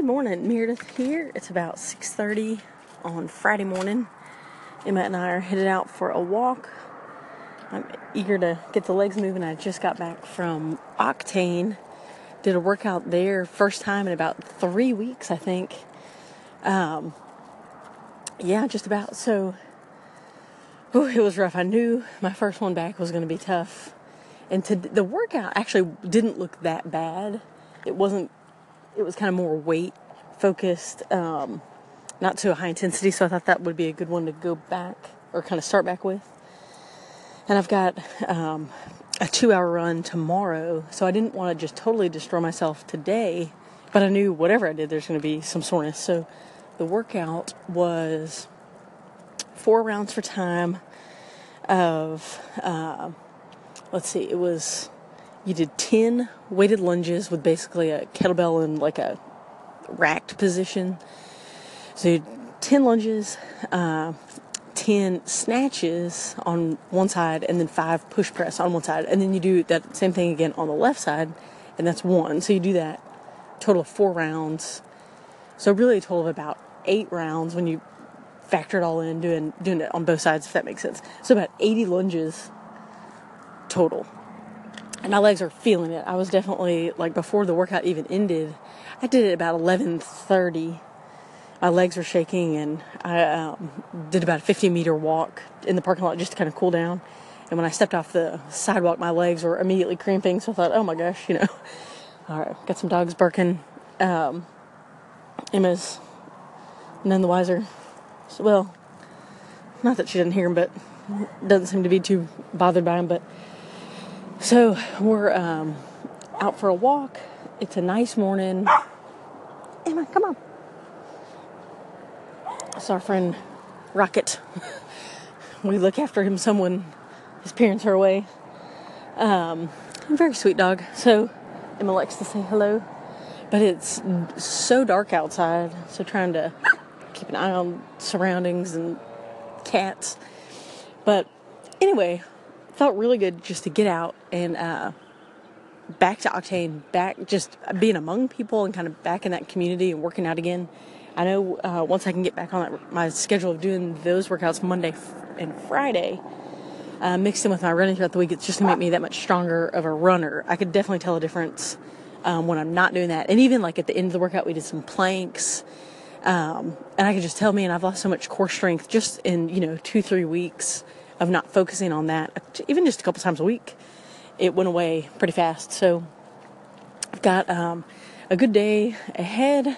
Good morning, Meredith here. It's about 6:30 on Friday morning. Emma and I are headed out for a walk. I'm eager to get the legs moving. I just got back from Octane. Did a workout there first time in about 3 weeks, I think. Um yeah, just about. So whew, it was rough. I knew my first one back was going to be tough. And to, the workout actually didn't look that bad. It wasn't it was kind of more weight focused, um, not to a high intensity. So I thought that would be a good one to go back or kind of start back with. And I've got um, a two hour run tomorrow. So I didn't want to just totally destroy myself today, but I knew whatever I did, there's going to be some soreness. So the workout was four rounds for time of, uh, let's see, it was you did 10 weighted lunges with basically a kettlebell in like a racked position. So you 10 lunges, uh, 10 snatches on one side, and then five push press on one side. And then you do that same thing again on the left side, and that's one. So you do that total of four rounds. So really a total of about eight rounds when you factor it all in, doing doing it on both sides, if that makes sense. So about 80 lunges total and my legs are feeling it. I was definitely like before the workout even ended. I did it about 11:30. My legs were shaking, and I um, did about a 50 meter walk in the parking lot just to kind of cool down. And when I stepped off the sidewalk, my legs were immediately cramping. So I thought, oh my gosh, you know. All right, got some dogs barking. Um, Emma's none the wiser. So, well, not that she didn't hear him, but doesn't seem to be too bothered by him. But so we're um, out for a walk. It's a nice morning. Emma, come on. It's our friend Rocket. we look after him. Someone, his parents are away. Um, very sweet dog. So Emma likes to say hello, but it's so dark outside. So trying to keep an eye on surroundings and cats. But anyway, felt really good just to get out and uh, back to Octane, back just being among people and kind of back in that community and working out again. I know uh, once I can get back on that, my schedule of doing those workouts Monday and Friday, uh, mixed in with my running throughout the week, it's just gonna make me that much stronger of a runner. I could definitely tell a difference um, when I'm not doing that. And even like at the end of the workout, we did some planks. Um, and I could just tell, man, I've lost so much core strength just in, you know, two, three weeks of not focusing on that, even just a couple times a week, it went away pretty fast. So I've got um, a good day ahead,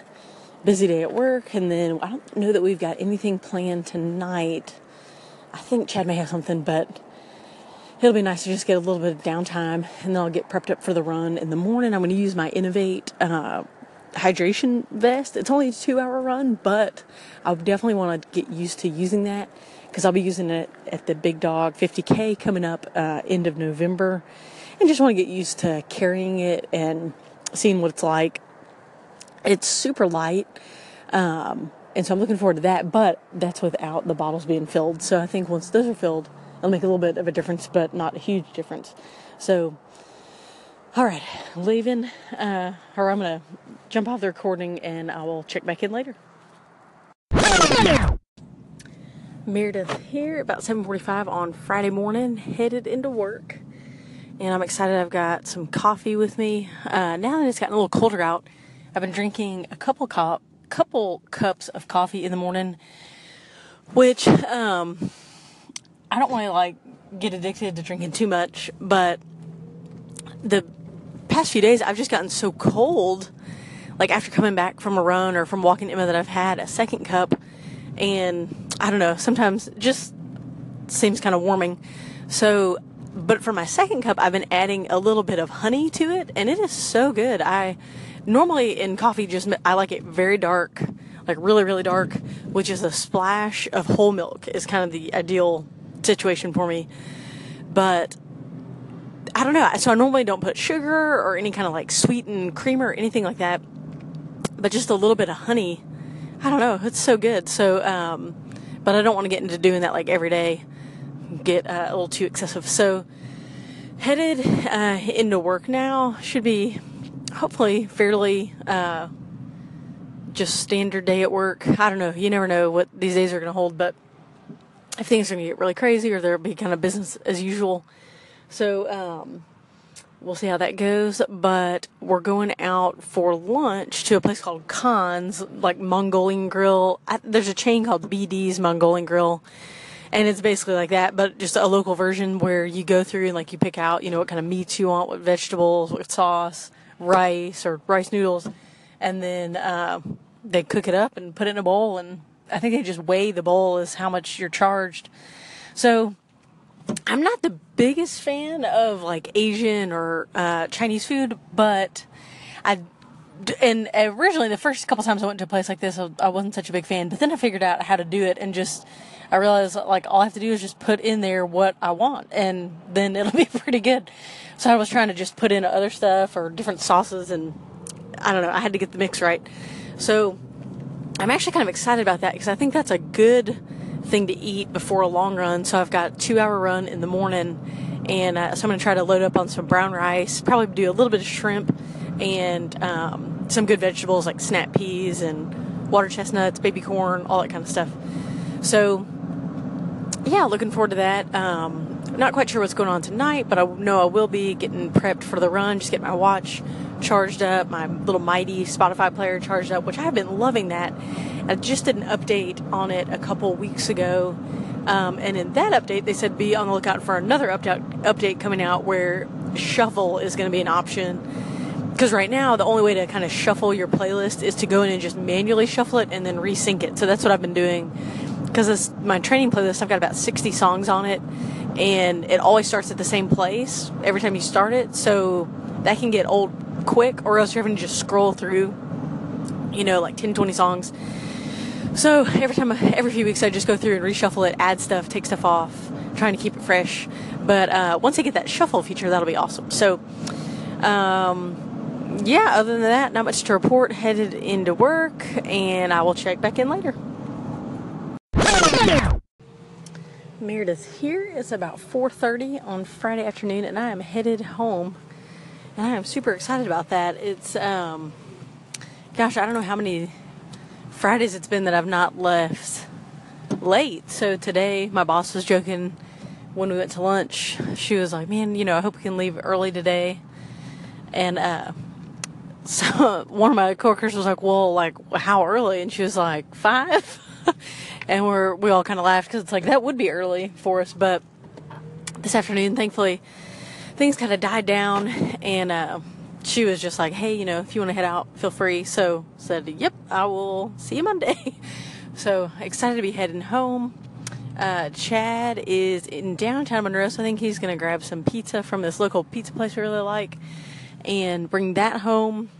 busy day at work, and then I don't know that we've got anything planned tonight. I think Chad may have something, but it'll be nice to just get a little bit of downtime, and then I'll get prepped up for the run in the morning. I'm going to use my Inov-8 uh, hydration vest. It's only a two hour run, but I definitely want to get used to using that because I'll be using it at the Big Dog 50K coming up uh, end of November, and just want to get used to carrying it and seeing what it's like. It's super light, um, and so I'm looking forward to that. But that's without the bottles being filled. So I think once those are filled, it'll make a little bit of a difference, but not a huge difference. So. All right, leaving, uh, or I'm gonna jump off the recording and I will check back in later. Meredith here, about 7:45 on Friday morning, headed into work, and I'm excited. I've got some coffee with me. Uh, now that it's gotten a little colder out, I've been drinking a couple cup, couple cups of coffee in the morning, which um, I don't want to like get addicted to drinking too much, but the past few days I've just gotten so cold. Like after coming back from a run or from walking Emma, that I've had a second cup and I don't know, sometimes just seems kind of warming. So, but for my second cup, I've been adding a little bit of honey to it, and it is so good. I normally in coffee just I like it very dark, like really really dark, which is a splash of whole milk is kind of the ideal situation for me. But I don't know. So I normally don't put sugar or any kind of like sweetened creamer or anything like that. But just a little bit of honey I don't know. It's so good. So, um, but I don't want to get into doing that like every day. Get uh, a little too excessive. So, headed uh, into work now. Should be hopefully fairly uh, just standard day at work. I don't know. You never know what these days are going to hold, but if things are going to get really crazy or there'll be kind of business as usual. So, um, we'll see how that goes. But we're going out for lunch to a place called Khan's, like Mongolian Grill. I, there's a chain called BD's Mongolian Grill. And it's basically like that, but just a local version where you go through and like you pick out, you know, what kind of meats you want, what vegetables, what sauce, rice or rice noodles, and then uh, they cook it up and put it in a bowl. And I think they just weigh the bowl as how much you're charged. So I'm not the biggest fan of like Asian or uh, Chinese food, but I and originally the first couple times I went to a place like this, I wasn't such a big fan. But then I figured out how to do it, and just I realized like all I have to do is just put in there what I want, and then it'll be pretty good. So I was trying to just put in other stuff or different sauces, and I don't know. I had to get the mix right. So I'm actually kind of excited about that because I think that's a good thing to eat before a long run. So I've got two hour run in the morning, and uh, so I'm going to try to load up on some brown rice, probably do a little bit of shrimp, and um, some good vegetables like snap peas and water chestnuts, baby corn, all that kind of stuff. So yeah, looking forward to that. Um, not quite sure what's going on tonight, but I know I will be getting prepped for the run. Just get my watch charged up, my little mighty Spotify player charged up, which I have been loving that. I just did an update on it a couple weeks ago. Um, and in that update, they said be on the lookout for another update, update coming out where shuffle is going to be an option. Because right now, the only way to kind of shuffle your playlist is to go in and just manually shuffle it and then resync it. So that's what I've been doing. Because my training playlist, I've got about 60 songs on it, and it always starts at the same place every time you start it. So that can get old quick, or else you're having to just scroll through, you know, like 10, 20 songs. So every time, every few weeks, I just go through and reshuffle it, add stuff, take stuff off, trying to keep it fresh. But uh, once I get that shuffle feature, that'll be awesome. So, um, yeah, other than that, not much to report. Headed into work, and I will check back in later. Meredith here. It's about 4:30 on Friday afternoon, and I am headed home. And I am super excited about that. It's um, gosh, I don't know how many Fridays it's been that I've not left late. So today, my boss was joking when we went to lunch. She was like, "Man, you know, I hope we can leave early today." And uh, so one of my coworkers was like, "Well, like how early?" And she was like, five and we're we all kind of laughed because it's like that would be early for us. But this afternoon, thankfully, things kind of died down, and uh, she was just like, "Hey, you know, if you want to head out, feel free." So said, "Yep, I will see you Monday." so excited to be heading home. Uh, Chad is in downtown Monroe, so I think he's going to grab some pizza from this local pizza place we really like and bring that home.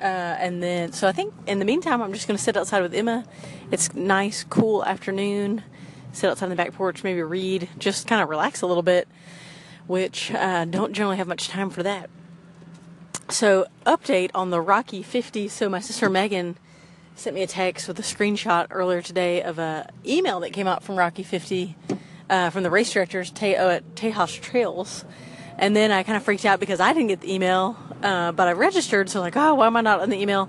Uh, and then, so I think in the meantime, I'm just going to sit outside with Emma. It's nice, cool afternoon. Sit outside on the back porch, maybe read, just kind of relax a little bit, which uh, don't generally have much time for that. So, update on the Rocky 50. So, my sister Megan sent me a text with a screenshot earlier today of a email that came out from Rocky 50 uh, from the race directors Te- Tejas Trails. And then I kind of freaked out because I didn't get the email, uh, but I registered. So like, oh, why am I not on the email?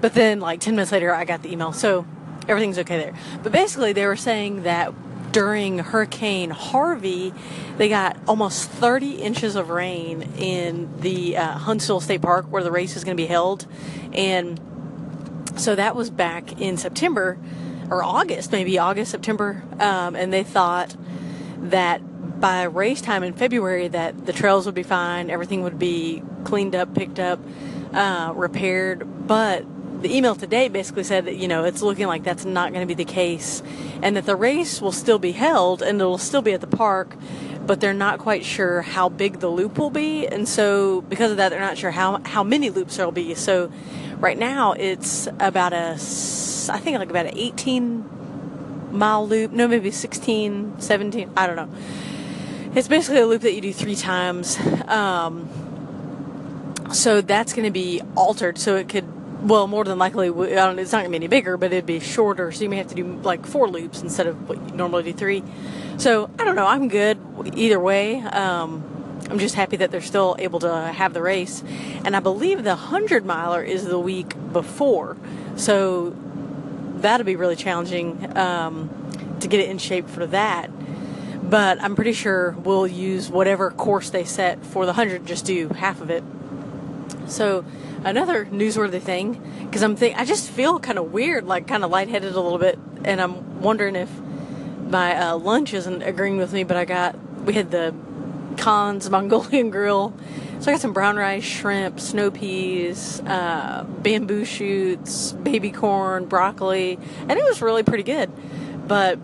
But then like 10 minutes later, I got the email. So everything's okay there. But basically, they were saying that during Hurricane Harvey, they got almost 30 inches of rain in the uh, Huntsville State Park where the race is going to be held. And so that was back in September or August, maybe August, September. Um, and they thought that by race time in February that the trails would be fine, everything would be cleaned up, picked up, uh, repaired. But the email today basically said that you know it's looking like that's not going to be the case, and that the race will still be held and it'll still be at the park, but they're not quite sure how big the loop will be, and so because of that, they're not sure how how many loops there'll be. So right now it's about a I think like about an 18 mile loop, no maybe 16, 17, I don't know it's basically a loop that you do three times. Um, so that's going to be altered. So it could, well, more than likely, it's not going to be any bigger, but it'd be shorter. So you may have to do like four loops instead of what you normally do three. So I don't know. I'm good either way. Um, I'm just happy that they're still able to have the race. And I believe the 100 miler is the week before. So that'll be really challenging um, to get it in shape for that. But I'm pretty sure we'll use whatever course they set for the 100, just do half of it. So another newsworthy thing, because I'm think I just feel kind of weird, like kind of lightheaded a little bit, and I'm wondering if my uh, lunch isn't agreeing with me. But I got we had the Khan's Mongolian Grill. So I got some brown rice, shrimp, snow peas, uh, bamboo shoots, baby corn, broccoli, and it was really pretty good. But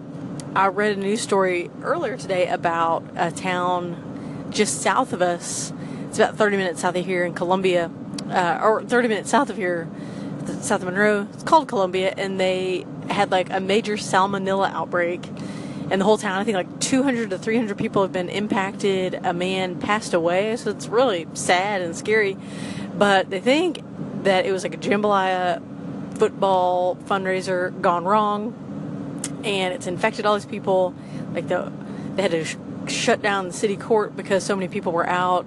I read a news story earlier today about a town just south of us. It's about 30 minutes south of here in Columbia, uh, or 30 minutes south of here, south of Monroe. It's called Columbia, and they had like a major salmonella outbreak in the whole town. I think like 200 to 300 people have been impacted. A man passed away, so it's really sad and scary. But they think that it was like a jambalaya football fundraiser gone wrong, and it's infected all these people. Like the they had to sh- shut down the city court because so many people were out.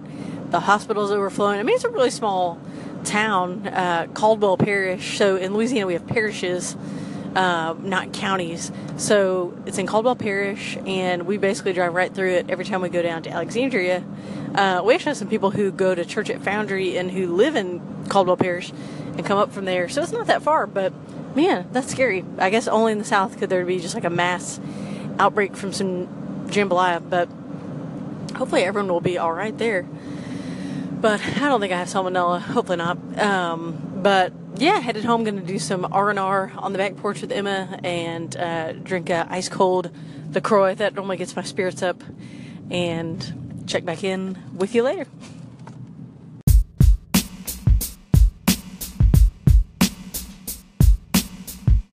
The hospitals overflowing. I mean, it's a really small town, uh, Caldwell Parish. So in Louisiana, we have parishes uh, not counties. So it's in Caldwell Parish, and we basically drive right through it every time we go down to Alexandria. Uh, we actually have some people who go to church at Foundry and who live in Caldwell Parish and come up from there. So it's not that far, but man, that's scary. I guess only in the South could there be just like a mass outbreak from some jambalaya, but hopefully everyone will be all right there. But I don't think I have salmonella. Hopefully not. Um, but yeah, headed home. Going to do some R and R on the back porch with Emma and uh, drink a ice cold the LaCroix. That normally gets my spirits up. And check back in with you later.